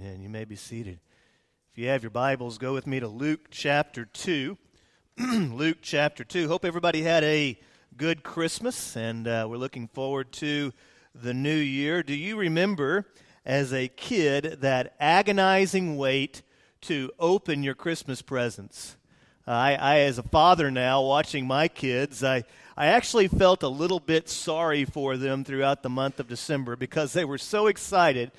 Amen. You may be seated. If you have your Bibles, go with me to Luke chapter 2. Luke chapter 2. Hope everybody had a good Christmas, and uh, we're looking forward to the new year. Do you remember as a kid that agonizing wait to open your Christmas presents? I, I, as a father now, watching my kids, I, I actually felt a little bit sorry for them throughout the month of December because they were so excited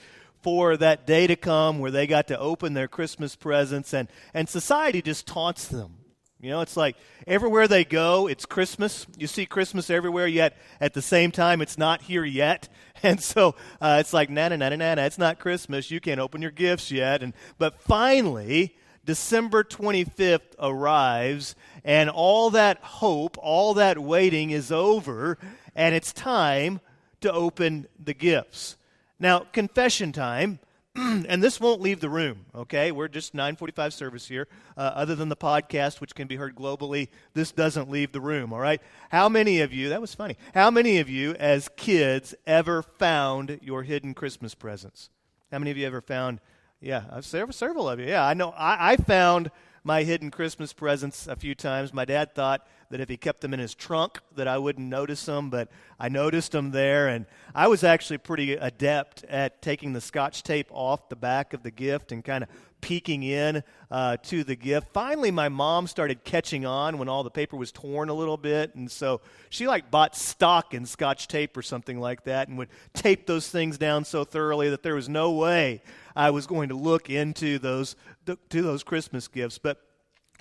for that day to come where they got to open their Christmas presents, and, and society just taunts them. You know, it's like everywhere they go, it's Christmas. You see Christmas everywhere, yet at the same time, it's not here yet. And so uh, it's like, na na na na na, it's not Christmas. You can't open your gifts yet. And, but finally, December 25th arrives, and all that hope, all that waiting is over, and it's time to open the gifts. Now, confession time, and this won't leave the room, okay? We're just 945 service here. Uh, other than the podcast, which can be heard globally, this doesn't leave the room, all right? How many of you, that was funny, how many of you as kids ever found your hidden Christmas presents? How many of you ever found, yeah, several, several of you, yeah, I know, I, I found my hidden Christmas presents a few times. My dad thought that if he kept them in his trunk that I wouldn't notice them, but I noticed them there and I was actually pretty adept at taking the scotch tape off the back of the gift and kind of peeking in uh, to the gift. Finally, my mom started catching on when all the paper was torn a little bit, and so she like bought stock in scotch tape or something like that, and would tape those things down so thoroughly that there was no way I was going to look into those to those Christmas gifts. But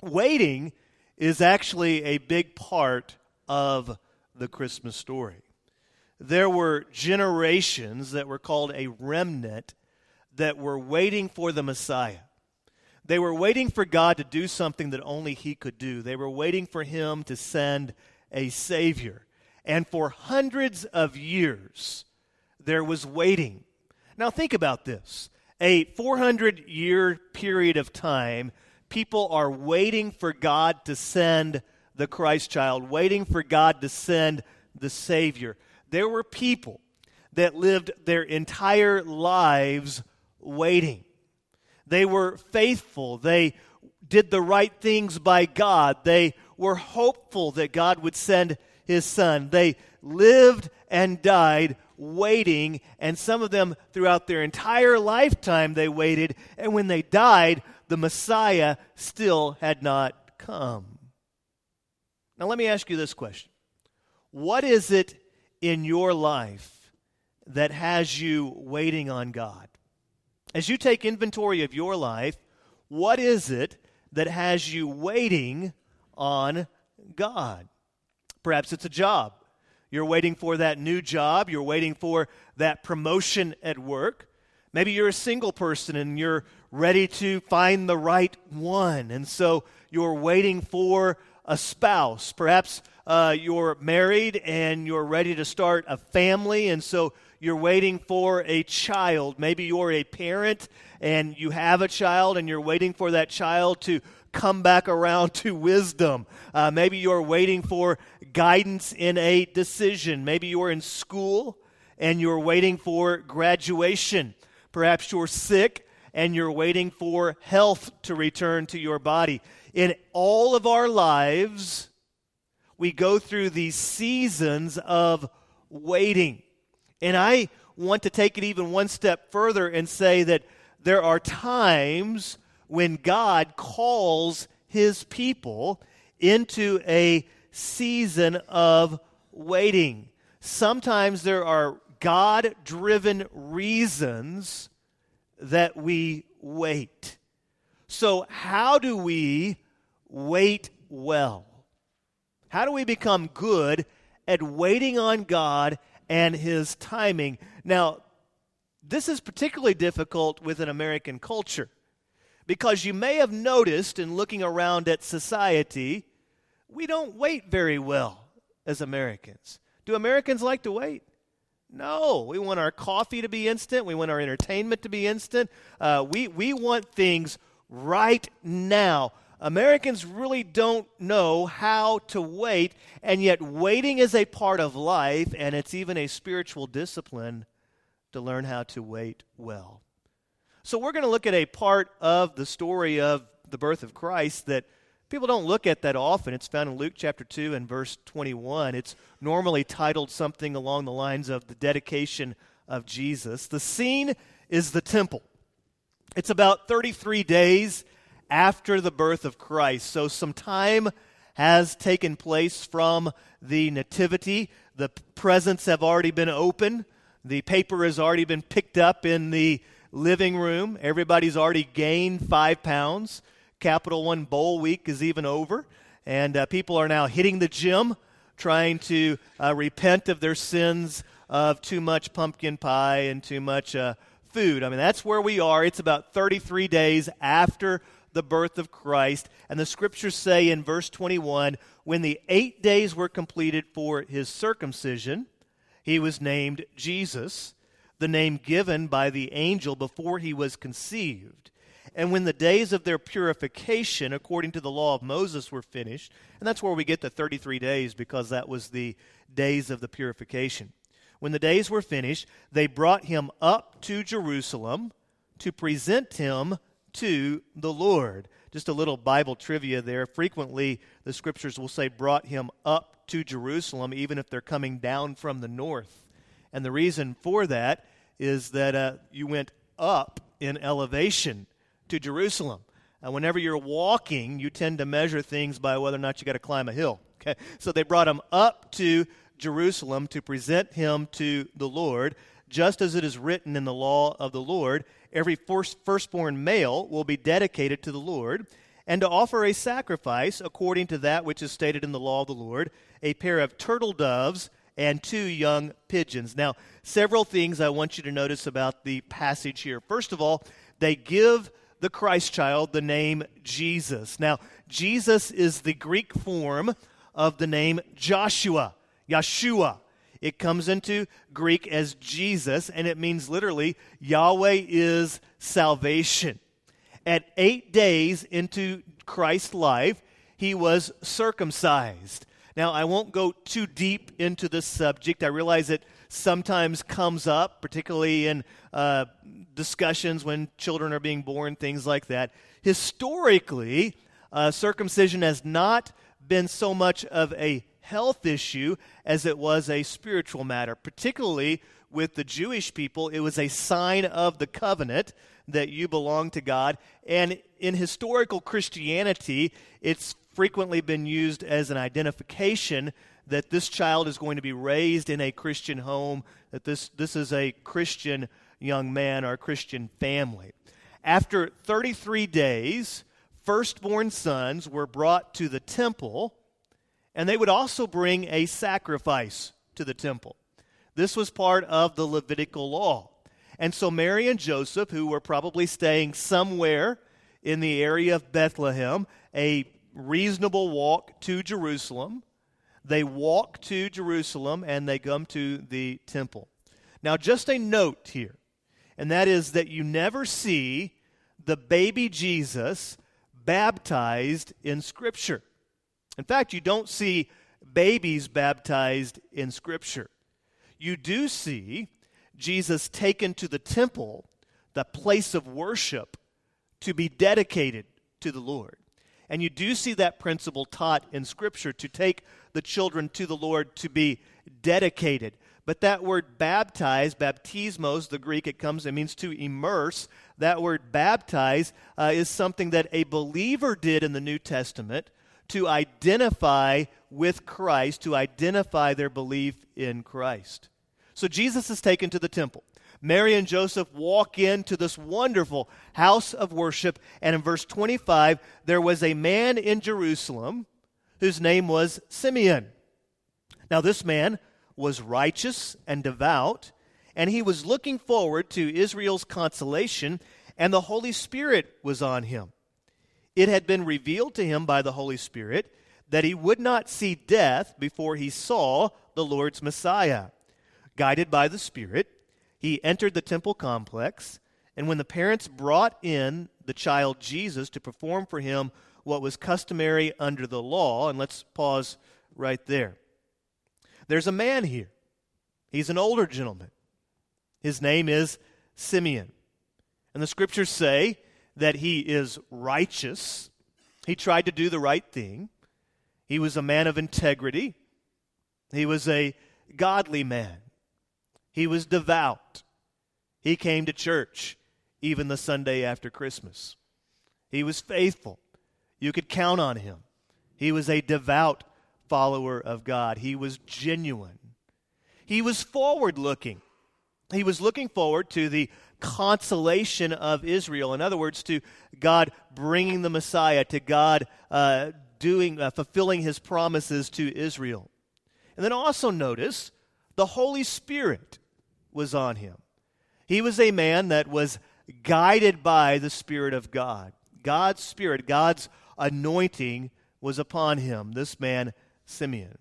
waiting is actually a big part of the Christmas story. There were generations that were called a remnant that were waiting for the Messiah. They were waiting for God to do something that only He could do. They were waiting for Him to send a Savior. And for hundreds of years, there was waiting. Now, think about this a 400 year period of time, people are waiting for God to send the Christ child, waiting for God to send the Savior. There were people that lived their entire lives waiting. They were faithful. They did the right things by God. They were hopeful that God would send his son. They lived and died waiting, and some of them throughout their entire lifetime they waited, and when they died, the Messiah still had not come. Now, let me ask you this question What is it in your life that has you waiting on God? As you take inventory of your life, what is it that has you waiting on God? Perhaps it's a job. You're waiting for that new job. You're waiting for that promotion at work. Maybe you're a single person and you're ready to find the right one. And so you're waiting for a spouse. Perhaps uh, you're married and you're ready to start a family. And so you're waiting for a child. Maybe you're a parent and you have a child and you're waiting for that child to come back around to wisdom. Uh, maybe you're waiting for guidance in a decision. Maybe you're in school and you're waiting for graduation. Perhaps you're sick and you're waiting for health to return to your body. In all of our lives, we go through these seasons of waiting. And I want to take it even one step further and say that there are times when God calls his people into a season of waiting. Sometimes there are God driven reasons that we wait. So, how do we wait well? How do we become good at waiting on God and His timing? Now, this is particularly difficult with an American culture because you may have noticed in looking around at society, we don't wait very well as Americans. Do Americans like to wait? No, we want our coffee to be instant. We want our entertainment to be instant. Uh, we, we want things right now. Americans really don't know how to wait, and yet waiting is a part of life, and it's even a spiritual discipline to learn how to wait well. So we're going to look at a part of the story of the birth of Christ that people don't look at that often. It's found in Luke chapter 2 and verse 21. It's normally titled something along the lines of the dedication of Jesus. The scene is the temple. It's about 33 days after the birth of Christ. So some time has taken place from the nativity. The presents have already been opened. The paper has already been picked up in the living room. Everybody's already gained five pounds. Capital One Bowl Week is even over, and uh, people are now hitting the gym trying to uh, repent of their sins of too much pumpkin pie and too much uh, food. I mean, that's where we are. It's about 33 days after the birth of Christ. And the scriptures say in verse 21 when the eight days were completed for his circumcision, he was named Jesus the name given by the angel before he was conceived. And when the days of their purification, according to the law of Moses, were finished, and that's where we get the 33 days because that was the days of the purification. When the days were finished, they brought him up to Jerusalem to present him to the Lord. Just a little Bible trivia there. Frequently, the scriptures will say, brought him up to Jerusalem, even if they're coming down from the north. And the reason for that is that uh, you went up in elevation to Jerusalem. Uh, whenever you're walking, you tend to measure things by whether or not you got to climb a hill. Okay? So they brought him up to Jerusalem to present him to the Lord, just as it is written in the law of the Lord. Every first, firstborn male will be dedicated to the Lord, and to offer a sacrifice according to that which is stated in the law of the Lord a pair of turtle doves and two young pigeons. Now, several things I want you to notice about the passage here. First of all, they give the Christ child the name Jesus. Now, Jesus is the Greek form of the name Joshua, Yeshua. It comes into Greek as Jesus, and it means literally Yahweh is salvation. At eight days into Christ's life, he was circumcised. Now, I won't go too deep into this subject. I realize it sometimes comes up, particularly in uh, discussions when children are being born, things like that. Historically, uh, circumcision has not been so much of a health issue as it was a spiritual matter, particularly with the Jewish people. It was a sign of the covenant that you belong to God. And in historical Christianity, it's frequently been used as an identification that this child is going to be raised in a Christian home, that this, this is a Christian young man or a Christian family. After 33 days, firstborn sons were brought to the temple, and they would also bring a sacrifice to the temple. This was part of the Levitical law. And so Mary and Joseph, who were probably staying somewhere in the area of Bethlehem, a reasonable walk to Jerusalem. They walk to Jerusalem and they come to the temple. Now, just a note here, and that is that you never see the baby Jesus baptized in Scripture. In fact, you don't see babies baptized in Scripture. You do see Jesus taken to the temple, the place of worship, to be dedicated to the Lord. And you do see that principle taught in Scripture to take the children to the Lord to be dedicated. But that word baptize, baptismos, the Greek, it comes, it means to immerse. That word baptize uh, is something that a believer did in the New Testament to identify with Christ, to identify their belief in Christ. So Jesus is taken to the temple. Mary and Joseph walk into this wonderful house of worship. And in verse 25, there was a man in Jerusalem whose name was Simeon. Now, this man was righteous and devout, and he was looking forward to Israel's consolation, and the Holy Spirit was on him. It had been revealed to him by the Holy Spirit that he would not see death before he saw the Lord's Messiah. Guided by the Spirit, he entered the temple complex, and when the parents brought in the child Jesus to perform for him what was customary under the law, and let's pause right there. There's a man here. He's an older gentleman. His name is Simeon. And the scriptures say that he is righteous. He tried to do the right thing. He was a man of integrity. He was a godly man. He was devout. He came to church even the Sunday after Christmas. He was faithful. You could count on him. He was a devout follower of God. He was genuine. He was forward looking. He was looking forward to the consolation of Israel. In other words, to God bringing the Messiah, to God uh, doing, uh, fulfilling his promises to Israel. And then also notice the Holy Spirit was on him. He was a man that was guided by the Spirit of God. God's Spirit, God's anointing was upon him, this man, Simeon.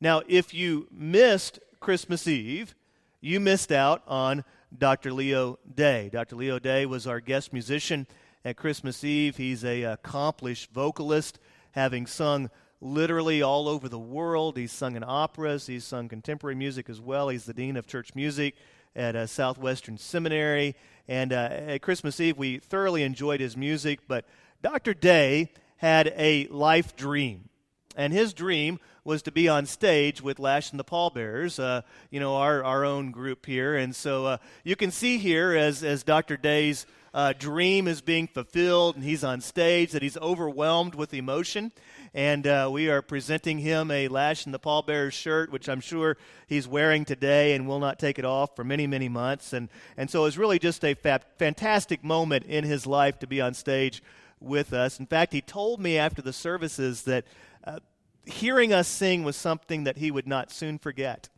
Now, if you missed Christmas Eve, you missed out on Dr. Leo Day. Dr. Leo Day was our guest musician at Christmas Eve. He's a accomplished vocalist, having sung literally all over the world. He's sung in operas, he's sung contemporary music as well. He's the dean of church music at uh, Southwestern Seminary. And uh, at Christmas Eve, we thoroughly enjoyed his music. But Dr. Day had a life dream. And his dream was to be on stage with Lash and the Pallbearers, uh, you know, our, our own group here. And so uh, you can see here as, as Dr. Day's uh, dream is being fulfilled and he's on stage that he's overwhelmed with emotion. And uh, we are presenting him a Lash and the Pallbearers shirt, which I'm sure he's wearing today and will not take it off for many, many months. And, and so it's really just a fa- fantastic moment in his life to be on stage with us. In fact, he told me after the services that uh, hearing us sing was something that he would not soon forget.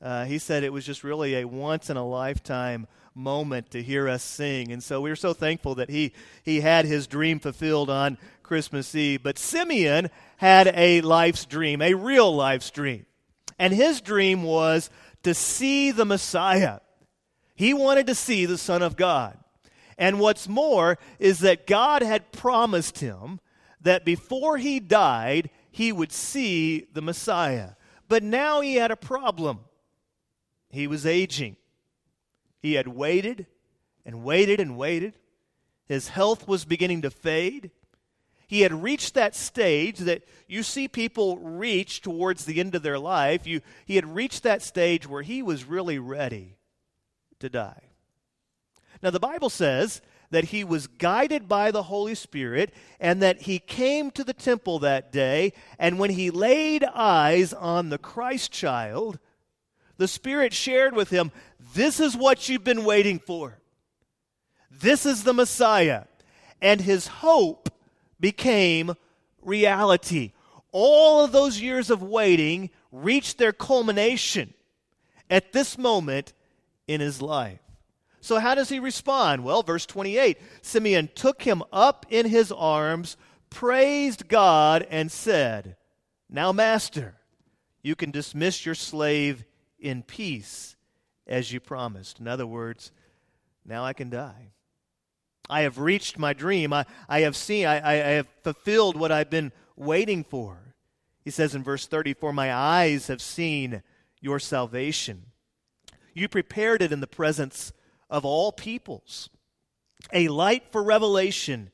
Uh, he said it was just really a once in a lifetime moment to hear us sing. And so we are so thankful that he, he had his dream fulfilled on Christmas Eve. But Simeon had a life's dream, a real life's dream. And his dream was to see the Messiah. He wanted to see the Son of God. And what's more is that God had promised him that before he died, he would see the Messiah. But now he had a problem. He was aging. He had waited and waited and waited. His health was beginning to fade. He had reached that stage that you see people reach towards the end of their life. You, he had reached that stage where he was really ready to die. Now, the Bible says that he was guided by the Holy Spirit and that he came to the temple that day. And when he laid eyes on the Christ child, the Spirit shared with him, This is what you've been waiting for. This is the Messiah. And his hope became reality. All of those years of waiting reached their culmination at this moment in his life. So, how does he respond? Well, verse 28 Simeon took him up in his arms, praised God, and said, Now, Master, you can dismiss your slave in peace as you promised. In other words, now I can die. I have reached my dream. I, I have seen, I, I have fulfilled what I've been waiting for. He says in verse 30, For my eyes have seen your salvation. You prepared it in the presence of all peoples, a light for revelation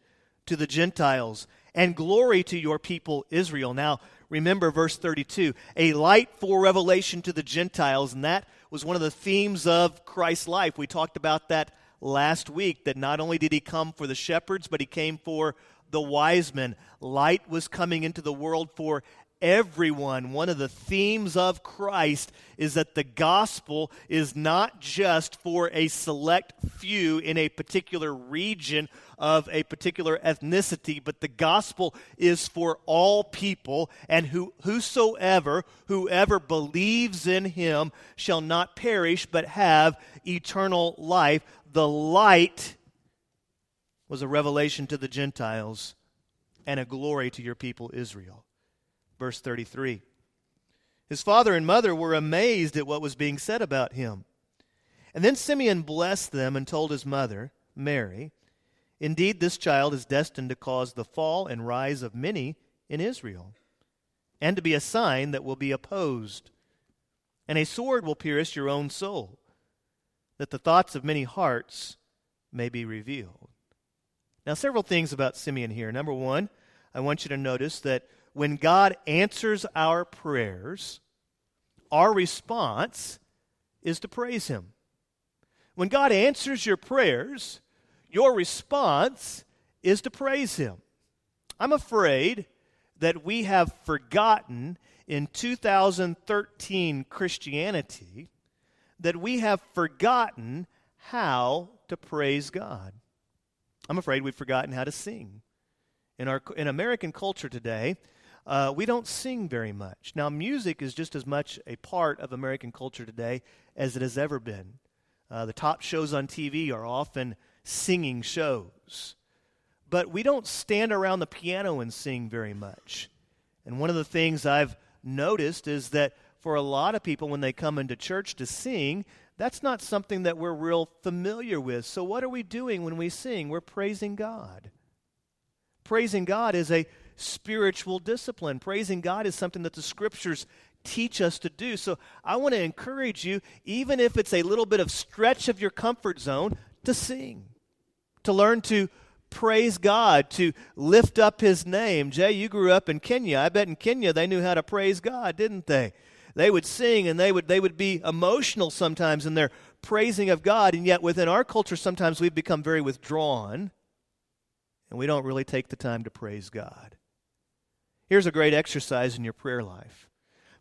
to the Gentiles, and glory to your people Israel. Now, remember verse 32 a light for revelation to the Gentiles, and that was one of the themes of Christ's life. We talked about that last week that not only did he come for the shepherds, but he came for the wise men. Light was coming into the world for everyone. One of the themes of Christ is that the gospel is not just for a select few in a particular region of a particular ethnicity, but the gospel is for all people, and who, whosoever, whoever believes in him shall not perish but have eternal life. The light was a revelation to the Gentiles and a glory to your people Israel. Verse 33. His father and mother were amazed at what was being said about him. And then Simeon blessed them and told his mother, Mary, Indeed, this child is destined to cause the fall and rise of many in Israel, and to be a sign that will be opposed. And a sword will pierce your own soul, that the thoughts of many hearts may be revealed. Now, several things about Simeon here. Number one, I want you to notice that when God answers our prayers, our response is to praise Him. When God answers your prayers, your response is to praise Him. I'm afraid that we have forgotten in 2013 Christianity that we have forgotten how to praise God. I'm afraid we've forgotten how to sing. In, our, in American culture today, uh, we don't sing very much. Now, music is just as much a part of American culture today as it has ever been. Uh, the top shows on TV are often singing shows. But we don't stand around the piano and sing very much. And one of the things I've noticed is that for a lot of people, when they come into church to sing, that's not something that we're real familiar with. So, what are we doing when we sing? We're praising God. Praising God is a spiritual discipline. Praising God is something that the scriptures teach us to do. So, I want to encourage you, even if it's a little bit of stretch of your comfort zone, to sing, to learn to praise God, to lift up His name. Jay, you grew up in Kenya. I bet in Kenya they knew how to praise God, didn't they? They would sing and they would, they would be emotional sometimes in their praising of God, and yet within our culture, sometimes we've become very withdrawn and we don't really take the time to praise God. Here's a great exercise in your prayer life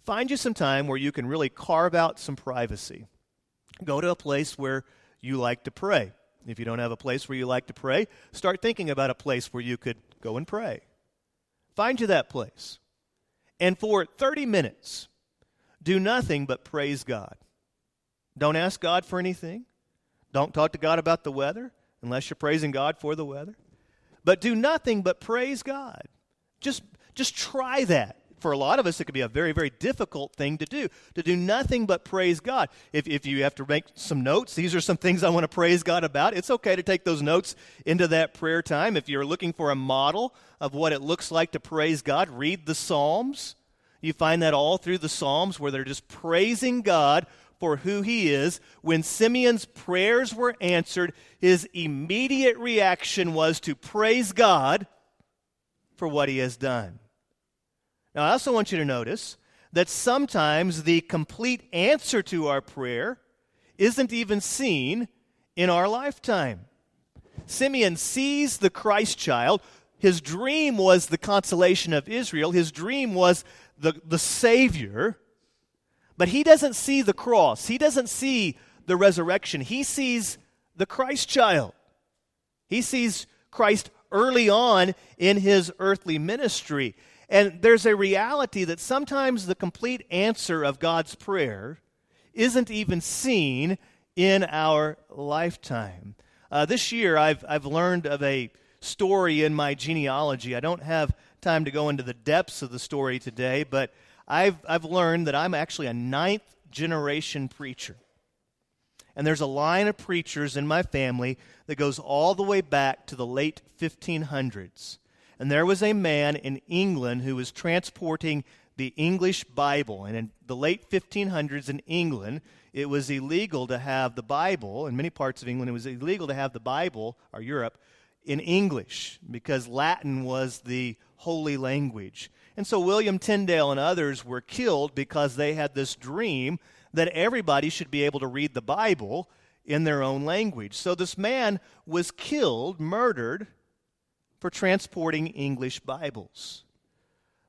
find you some time where you can really carve out some privacy. Go to a place where you like to pray. If you don't have a place where you like to pray, start thinking about a place where you could go and pray. Find you that place. And for 30 minutes, do nothing but praise God. Don't ask God for anything. Don't talk to God about the weather unless you're praising God for the weather. But do nothing but praise God. Just, just try that. For a lot of us, it could be a very, very difficult thing to do, to do nothing but praise God. If, if you have to make some notes, these are some things I want to praise God about. It's okay to take those notes into that prayer time. If you're looking for a model of what it looks like to praise God, read the Psalms you find that all through the Psalms where they're just praising God for who he is. When Simeon's prayers were answered, his immediate reaction was to praise God for what he has done. Now, I also want you to notice that sometimes the complete answer to our prayer isn't even seen in our lifetime. Simeon sees the Christ child. His dream was the consolation of Israel. His dream was the, the Savior, but he doesn't see the cross. He doesn't see the resurrection. He sees the Christ child. He sees Christ early on in his earthly ministry. And there's a reality that sometimes the complete answer of God's prayer isn't even seen in our lifetime. Uh, this year, I've, I've learned of a story in my genealogy. I don't have time to go into the depths of the story today, but I've, I've learned that I'm actually a ninth generation preacher. And there's a line of preachers in my family that goes all the way back to the late 1500s. And there was a man in England who was transporting the English Bible. And in the late 1500s in England, it was illegal to have the Bible. In many parts of England, it was illegal to have the Bible, or Europe, in English because Latin was the holy language. And so William Tyndale and others were killed because they had this dream that everybody should be able to read the Bible in their own language. So this man was killed, murdered, for transporting English Bibles.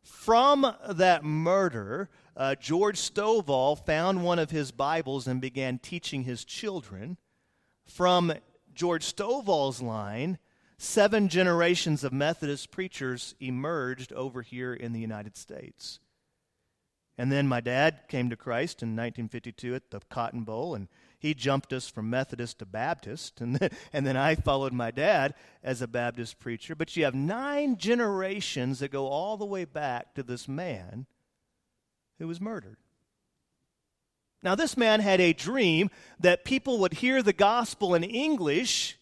From that murder, uh, George Stovall found one of his Bibles and began teaching his children. From George Stovall's line, seven generations of Methodist preachers emerged over here in the United States. And then my dad came to Christ in 1952 at the Cotton Bowl, and he jumped us from Methodist to Baptist. And then, and then I followed my dad as a Baptist preacher. But you have nine generations that go all the way back to this man who was murdered. Now, this man had a dream that people would hear the gospel in English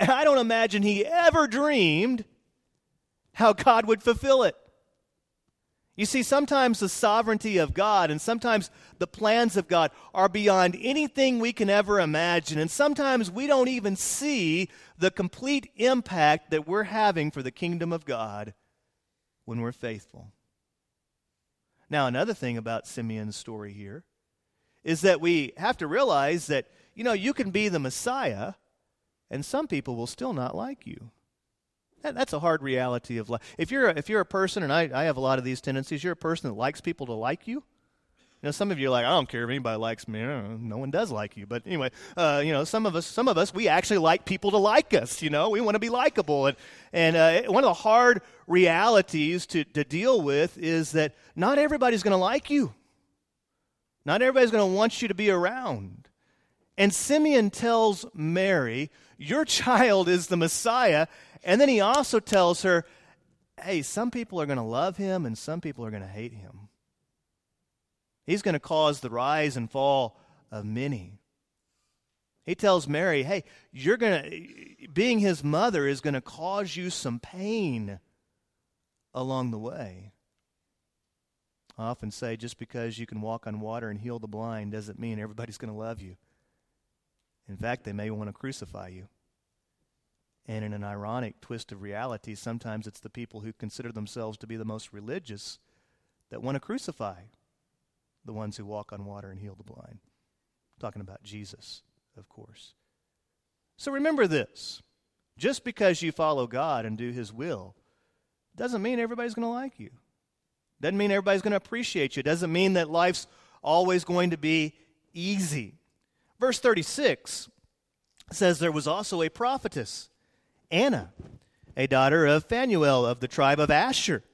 and I don't imagine he ever dreamed how God would fulfill it. You see, sometimes the sovereignty of God and sometimes the plans of God are beyond anything we can ever imagine. And sometimes we don't even see the complete impact that we're having for the kingdom of God when we're faithful. Now, another thing about Simeon's story here is that we have to realize that, you know, you can be the Messiah and some people will still not like you. That, that's a hard reality of life. If you're a, if you're a person, and I, I have a lot of these tendencies, you're a person that likes people to like you. You know, some of you are like, I don't care if anybody likes me. No one does like you. But anyway, uh, you know, some of us, some of us, we actually like people to like us. You know, we want to be likable. And, and uh, one of the hard realities to, to deal with is that not everybody's going to like you. Not everybody's going to want you to be around. And Simeon tells Mary, Your child is the Messiah, and then he also tells her, hey, some people are going to love him and some people are going to hate him. He's going to cause the rise and fall of many. He tells Mary, hey, you're going to, being his mother is going to cause you some pain along the way. I often say just because you can walk on water and heal the blind doesn't mean everybody's going to love you. In fact, they may want to crucify you. And in an ironic twist of reality, sometimes it's the people who consider themselves to be the most religious that want to crucify the ones who walk on water and heal the blind. Talking about Jesus, of course. So remember this just because you follow God and do His will doesn't mean everybody's going to like you. Doesn't mean everybody's going to appreciate you. Doesn't mean that life's always going to be easy. Verse 36 says there was also a prophetess Anna, a daughter of Phanuel of the tribe of Asher.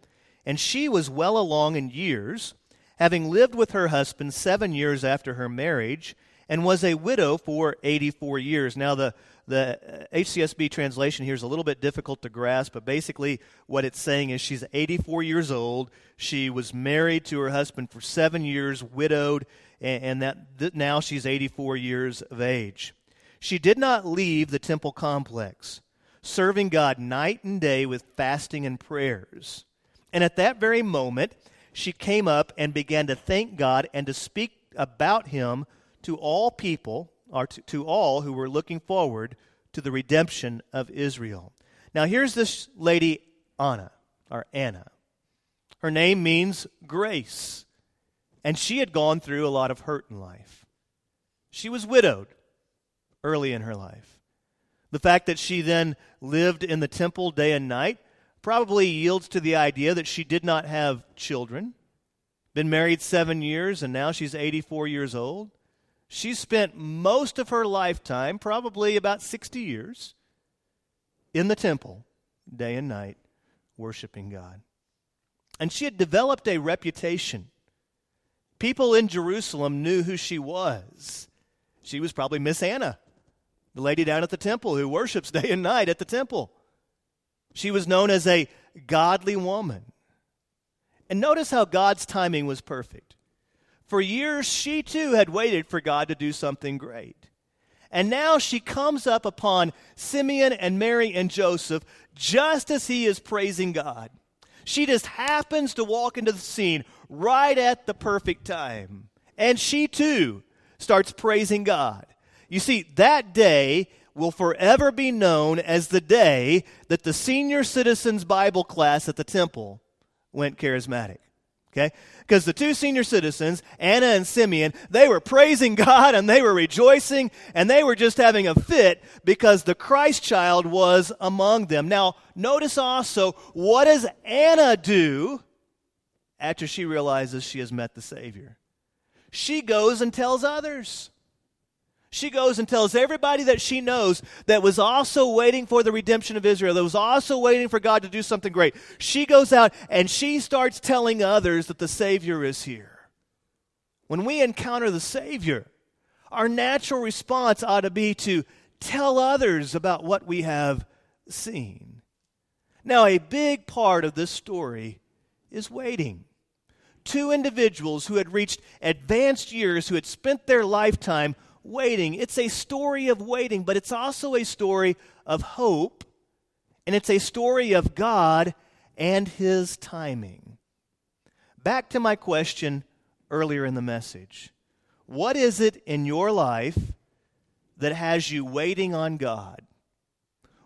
And she was well along in years, having lived with her husband seven years after her marriage, and was a widow for 84 years. Now, the, the uh, HCSB translation here is a little bit difficult to grasp, but basically what it's saying is she's 84 years old. She was married to her husband for seven years, widowed, and, that now she's 84 years of age. She did not leave the temple complex serving God night and day with fasting and prayers. And at that very moment, she came up and began to thank God and to speak about him to all people, or to, to all who were looking forward to the redemption of Israel. Now, here's this lady, Anna, or Anna. Her name means grace. And she had gone through a lot of hurt in life. She was widowed early in her life. The fact that she then lived in the temple day and night probably yields to the idea that she did not have children. Been married seven years, and now she's 84 years old. She spent most of her lifetime, probably about 60 years, in the temple, day and night, worshiping God. And she had developed a reputation. People in Jerusalem knew who she was. She was probably Miss Anna the lady down at the temple who worships day and night at the temple. She was known as a godly woman. And notice how God's timing was perfect. For years, she too had waited for God to do something great. And now she comes up upon Simeon and Mary and Joseph just as he is praising God. She just happens to walk into the scene right at the perfect time. And she too starts praising God. You see, that day will forever be known as the day that the senior citizens Bible class at the temple went charismatic. Okay? Because the two senior citizens, Anna and Simeon, they were praising God and they were rejoicing and they were just having a fit because the Christ child was among them. Now, notice also, what does Anna do after she realizes she has met the Savior? She goes and tells others. She goes and tells everybody that she knows that was also waiting for the redemption of Israel, that was also waiting for God to do something great. She goes out and she starts telling others that the Savior is here. When we encounter the Savior, our natural response ought to be to tell others about what we have seen. Now, a big part of this story is waiting. Two individuals who had reached advanced years, who had spent their lifetime waiting. It's a story of waiting, but it's also a story of hope, and it's a story of God and His timing. back to my question earlier in the message. What is it in your life that has you waiting on God?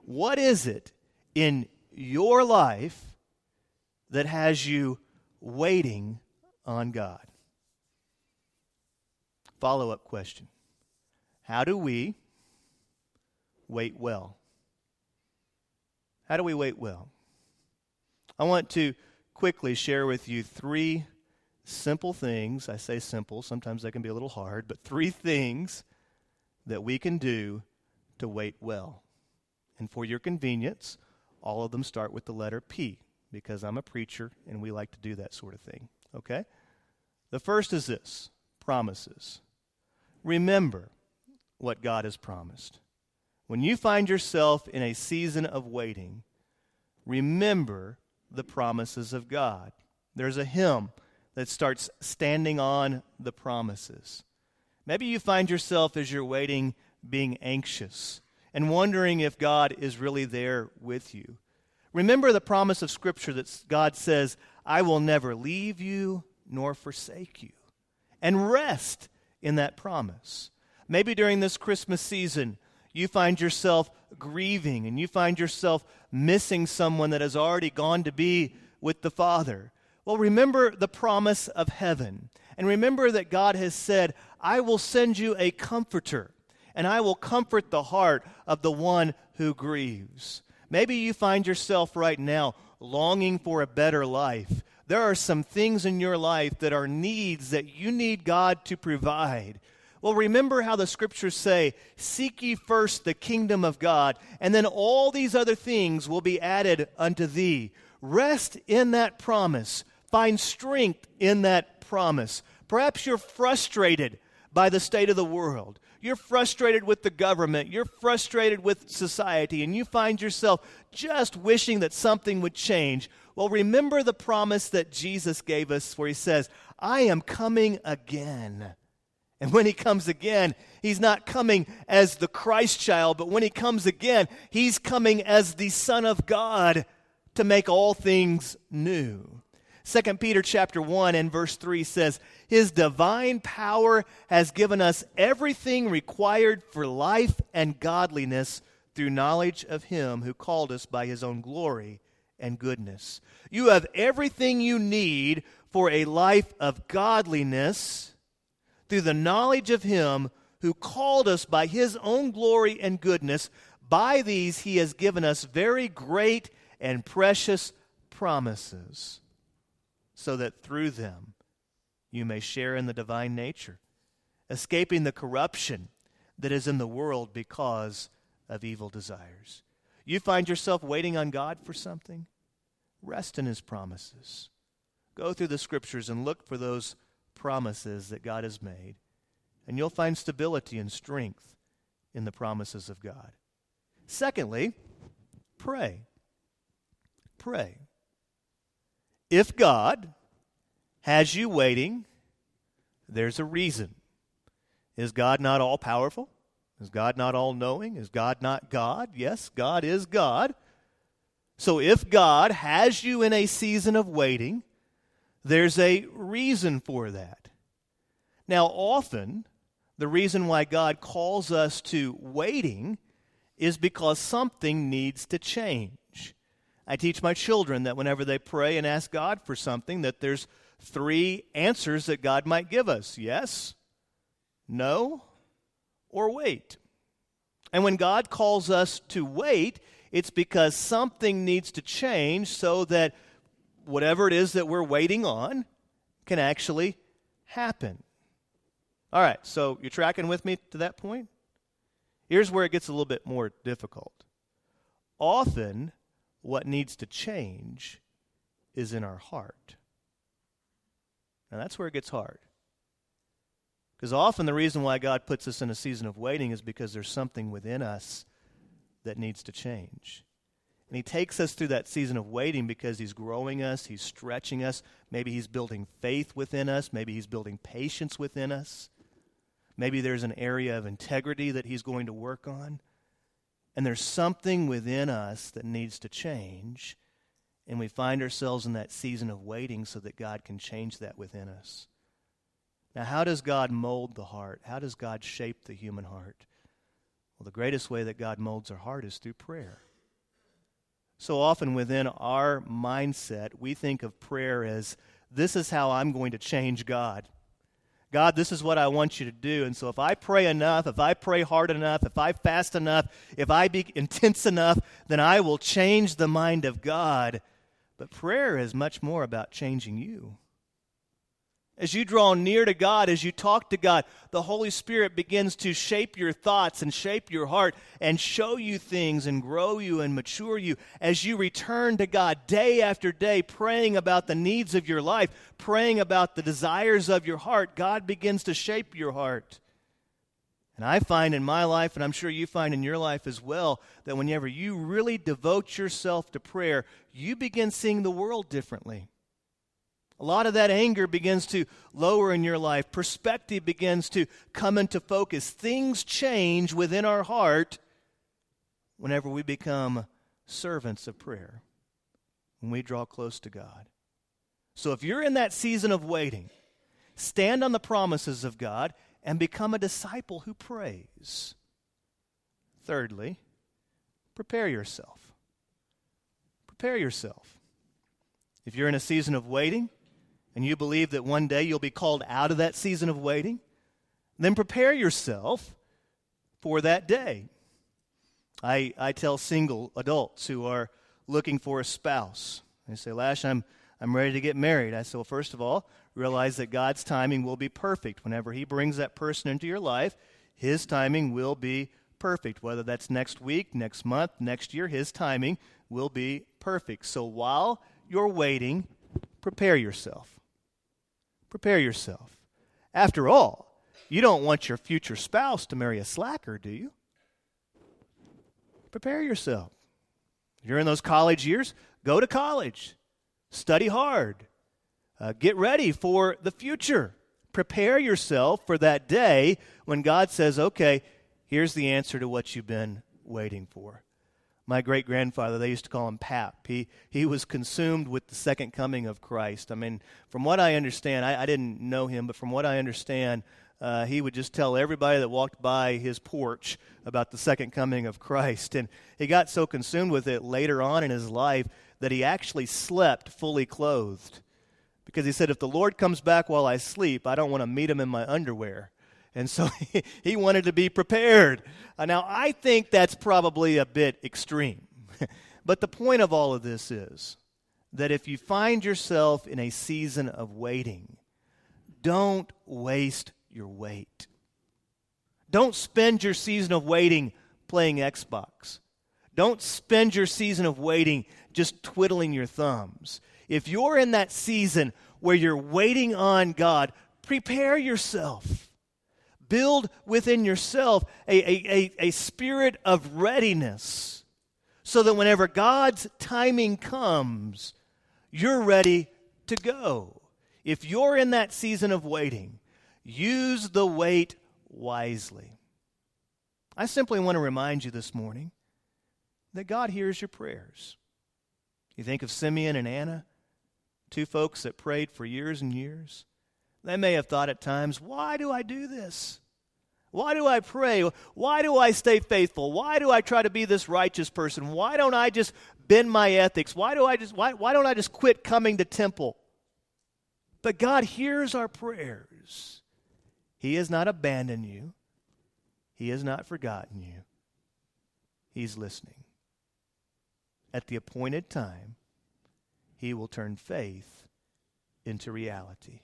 What is it in your life that has you waiting on God? Follow up question How do we wait well? How do we wait well? I want to quickly share with you three simple things. I say simple, sometimes they can be a little hard, but three things that we can do to wait well. And for your convenience, all of them start with the letter P because I'm a preacher and we like to do that sort of thing. Okay? The first is this promises. Remember what God has promised. When you find yourself in a season of waiting, remember the promises of God. There's a hymn that starts standing on the promises. Maybe you find yourself as you're waiting being anxious and wondering if God is really there with you. Remember the promise of Scripture that God says, I will never leave you nor forsake you. And rest in that promise. Maybe during this Christmas season, you find yourself grieving and you find yourself missing someone that has already gone to be with the Father. Well, remember the promise of heaven. And remember that God has said, I will send you a comforter, and I will comfort the heart of the one who grieves. Maybe you find yourself right now longing for a better life. There are some things in your life that are needs that you need God to provide. Well, remember how the scriptures say, Seek ye first the kingdom of God, and then all these other things will be added unto thee. Rest in that promise. Find strength in that promise. Perhaps you're frustrated by the state of the world. You're frustrated with the government. You're frustrated with society, and you find yourself just wishing that something would change. Well, remember the promise that Jesus gave us where he says, I am coming again. And when he comes again, he's not coming as the Christ child, but when he comes again, he's coming as the Son of God to make all things new. 2 Peter chapter 1 and verse 3 says, His divine power has given us everything required for life and godliness through knowledge of Him who called us by His own glory and goodness. You have everything you need for a life of godliness through the knowledge of Him who called us by His own glory and goodness. By these He has given us very great and precious promises, so that through them you may share in the divine nature, escaping the corruption that is in the world because of evil desires. You find yourself waiting on God for something? Rest in His promises. Go through the scriptures and look for those promises that God has made, and you'll find stability and strength in the promises of God. Secondly, pray. Pray. If God has you waiting, there's a reason. Is God not all powerful? Is God not all knowing? Is God not God? Yes, God is God. So if God has you in a season of waiting, there's a reason for that. Now, often, the reason why God calls us to waiting is because something needs to change. I teach my children that whenever they pray and ask God for something, that there's three answers that God might give us yes, no, or wait. And when God calls us to wait, it's because something needs to change so that whatever it is that we're waiting on can actually happen. All right, so you're tracking with me to that point? Here's where it gets a little bit more difficult. Often, what needs to change is in our heart. Now, that's where it gets hard. Because often the reason why God puts us in a season of waiting is because there's something within us that needs to change. And he takes us through that season of waiting because he's growing us, he's stretching us. Maybe he's building faith within us, maybe he's building patience within us. Maybe there's an area of integrity that he's going to work on. And there's something within us that needs to change. And we find ourselves in that season of waiting so that God can change that within us. Now, how does God mold the heart? How does God shape the human heart? Well, the greatest way that God molds our heart is through prayer. So often within our mindset, we think of prayer as this is how I'm going to change God. God, this is what I want you to do. And so if I pray enough, if I pray hard enough, if I fast enough, if I be intense enough, then I will change the mind of God. But prayer is much more about changing you. As you draw near to God, as you talk to God, the Holy Spirit begins to shape your thoughts and shape your heart and show you things and grow you and mature you as you return to God day after day, praying about the needs of your life, praying about the desires of your heart. God begins to shape your heart. And I find in my life, and I'm sure you find in your life as well, that whenever you really devote yourself to prayer, you begin seeing the world differently. A lot of that anger begins to lower in your life. Perspective begins to come into focus. Things change within our heart whenever we become servants of prayer, when we draw close to God. So if you're in that season of waiting, stand on the promises of God and become a disciple who prays. Thirdly, prepare yourself. Prepare yourself. If you're in a season of waiting, and you believe that one day you'll be called out of that season of waiting, then prepare yourself for that day. I, I tell single adults who are looking for a spouse, they say, Lash, I'm, I'm ready to get married. I say, Well, first of all, realize that God's timing will be perfect. Whenever He brings that person into your life, His timing will be perfect. Whether that's next week, next month, next year, His timing will be perfect. So while you're waiting, prepare yourself. Prepare yourself. After all, you don't want your future spouse to marry a slacker, do you? Prepare yourself. If you're in those college years, go to college. Study hard. Uh, get ready for the future. Prepare yourself for that day when God says, okay, here's the answer to what you've been waiting for my great grandfather, they used to call him Pap. He, he was consumed with the second coming of Christ. I mean, from what I understand, I, I didn't know him, but from what I understand, uh, he would just tell everybody that walked by his porch about the second coming of Christ. And he got so consumed with it later on in his life that he actually slept fully clothed. Because he said, if the Lord comes back while I sleep, I don't want to meet him in my underwear. And so he wanted to be prepared. Uh, now, I think that's probably a bit extreme. but the point of all of this is that if you find yourself in a season of waiting, don't waste your wait. Don't spend your season of waiting playing Xbox. Don't spend your season of waiting just twiddling your thumbs. If you're in that season where you're waiting on God, prepare yourself build within yourself a, a, a, a spirit of readiness so that whenever God's timing comes, you're ready to go. If you're in that season of waiting, use the wait wisely. I simply want to remind you this morning that God hears your prayers. You think of Simeon and Anna, two folks that prayed for years and years. They may have thought at times, why do I do this? Why do I pray? Why do I stay faithful? Why do I try to be this righteous person? Why don't I just bend my ethics? Why do I just why, why don't I just quit coming to temple? But God hears our prayers. He has not abandoned you. He has not forgotten you. He's listening. At the appointed time, he will turn faith into reality.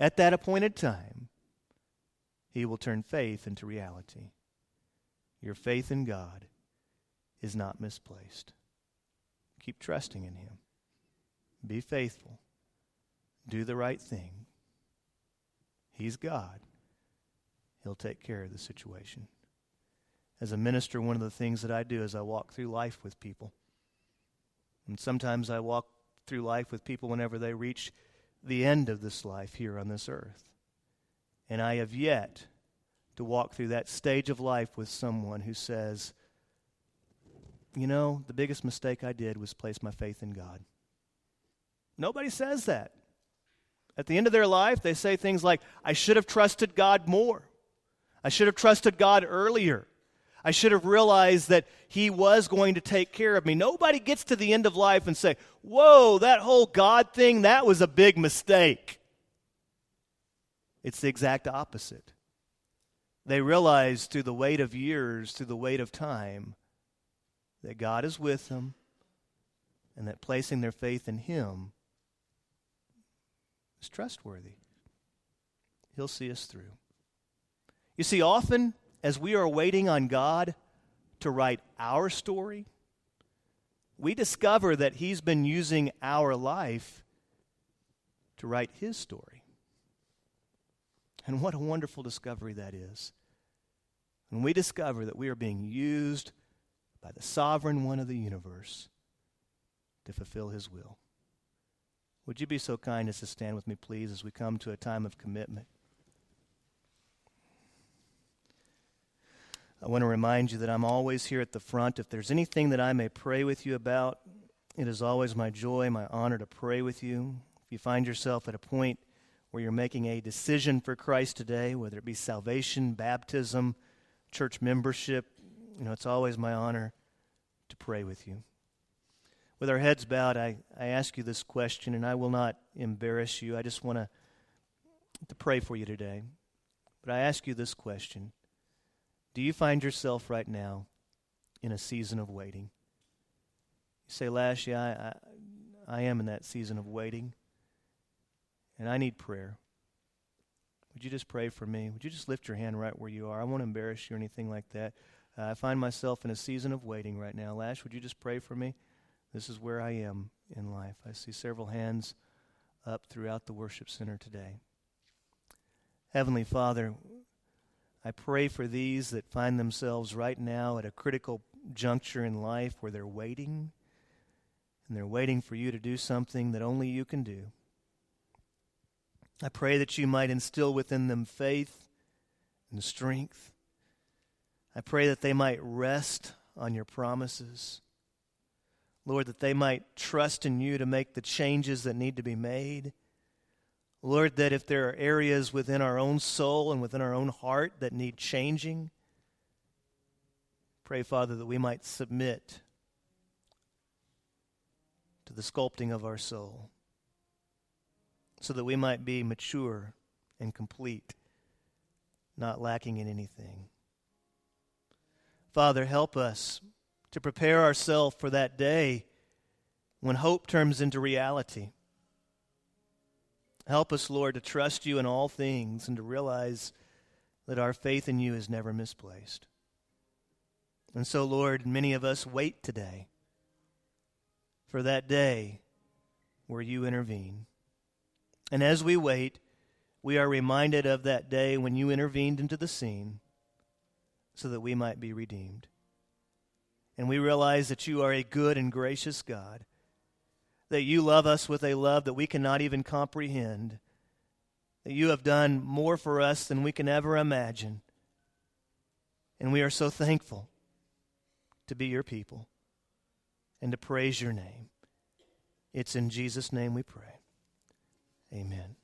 At that appointed time, he will turn faith into reality. Your faith in God is not misplaced. Keep trusting in Him. Be faithful. Do the right thing. He's God. He'll take care of the situation. As a minister, one of the things that I do is I walk through life with people. And sometimes I walk through life with people whenever they reach the end of this life here on this earth. And I have yet to walk through that stage of life with someone who says, you know, the biggest mistake I did was place my faith in God. Nobody says that. At the end of their life, they say things like, I should have trusted God more. I should have trusted God earlier. I should have realized that He was going to take care of me. Nobody gets to the end of life and say, Whoa, that whole God thing, that was a big mistake. It's the exact opposite. They realize through the weight of years, through the weight of time, that God is with them and that placing their faith in Him is trustworthy. He'll see us through. You see, often as we are waiting on God to write our story, we discover that He's been using our life to write His story. And what a wonderful discovery that is. When we discover that we are being used by the sovereign one of the universe to fulfill His will. Would you be so kind as to stand with me, please, as we come to a time of commitment? I want to remind you that I'm always here at the front. If there's anything that I may pray with you about, it is always my joy, my honor to pray with you. If you find yourself at a point where you're making a decision for Christ today, whether it be salvation, baptism, church membership, you know, it's always my honor to pray with you. With our heads bowed, I, I ask you this question, and I will not embarrass you. I just want to, to pray for you today. But I ask you this question do you find yourself right now in a season of waiting? You say, Lash, yeah, I, I, I am in that season of waiting, and I need prayer. Would you just pray for me? Would you just lift your hand right where you are? I won't embarrass you or anything like that. Uh, I find myself in a season of waiting right now. Lash, would you just pray for me? This is where I am in life. I see several hands up throughout the worship center today. Heavenly Father, I pray for these that find themselves right now at a critical juncture in life where they're waiting and they're waiting for you to do something that only you can do. I pray that you might instill within them faith and strength. I pray that they might rest on your promises. Lord, that they might trust in you to make the changes that need to be made. Lord, that if there are areas within our own soul and within our own heart that need changing, pray, Father, that we might submit to the sculpting of our soul so that we might be mature and complete, not lacking in anything. Father, help us to prepare ourselves for that day when hope turns into reality Help us, Lord, to trust you in all things and to realize that our faith in you is never misplaced. And so, Lord, many of us wait today for that day where you intervene. And as we wait, we are reminded of that day when you intervened into the scene so that we might be redeemed. And we realize that you are a good and gracious God that you love us with a love that we cannot even comprehend, that you have done more for us than we can ever imagine. And we are so thankful to be your people and to praise your name. It's in Jesus' name we pray. Amen.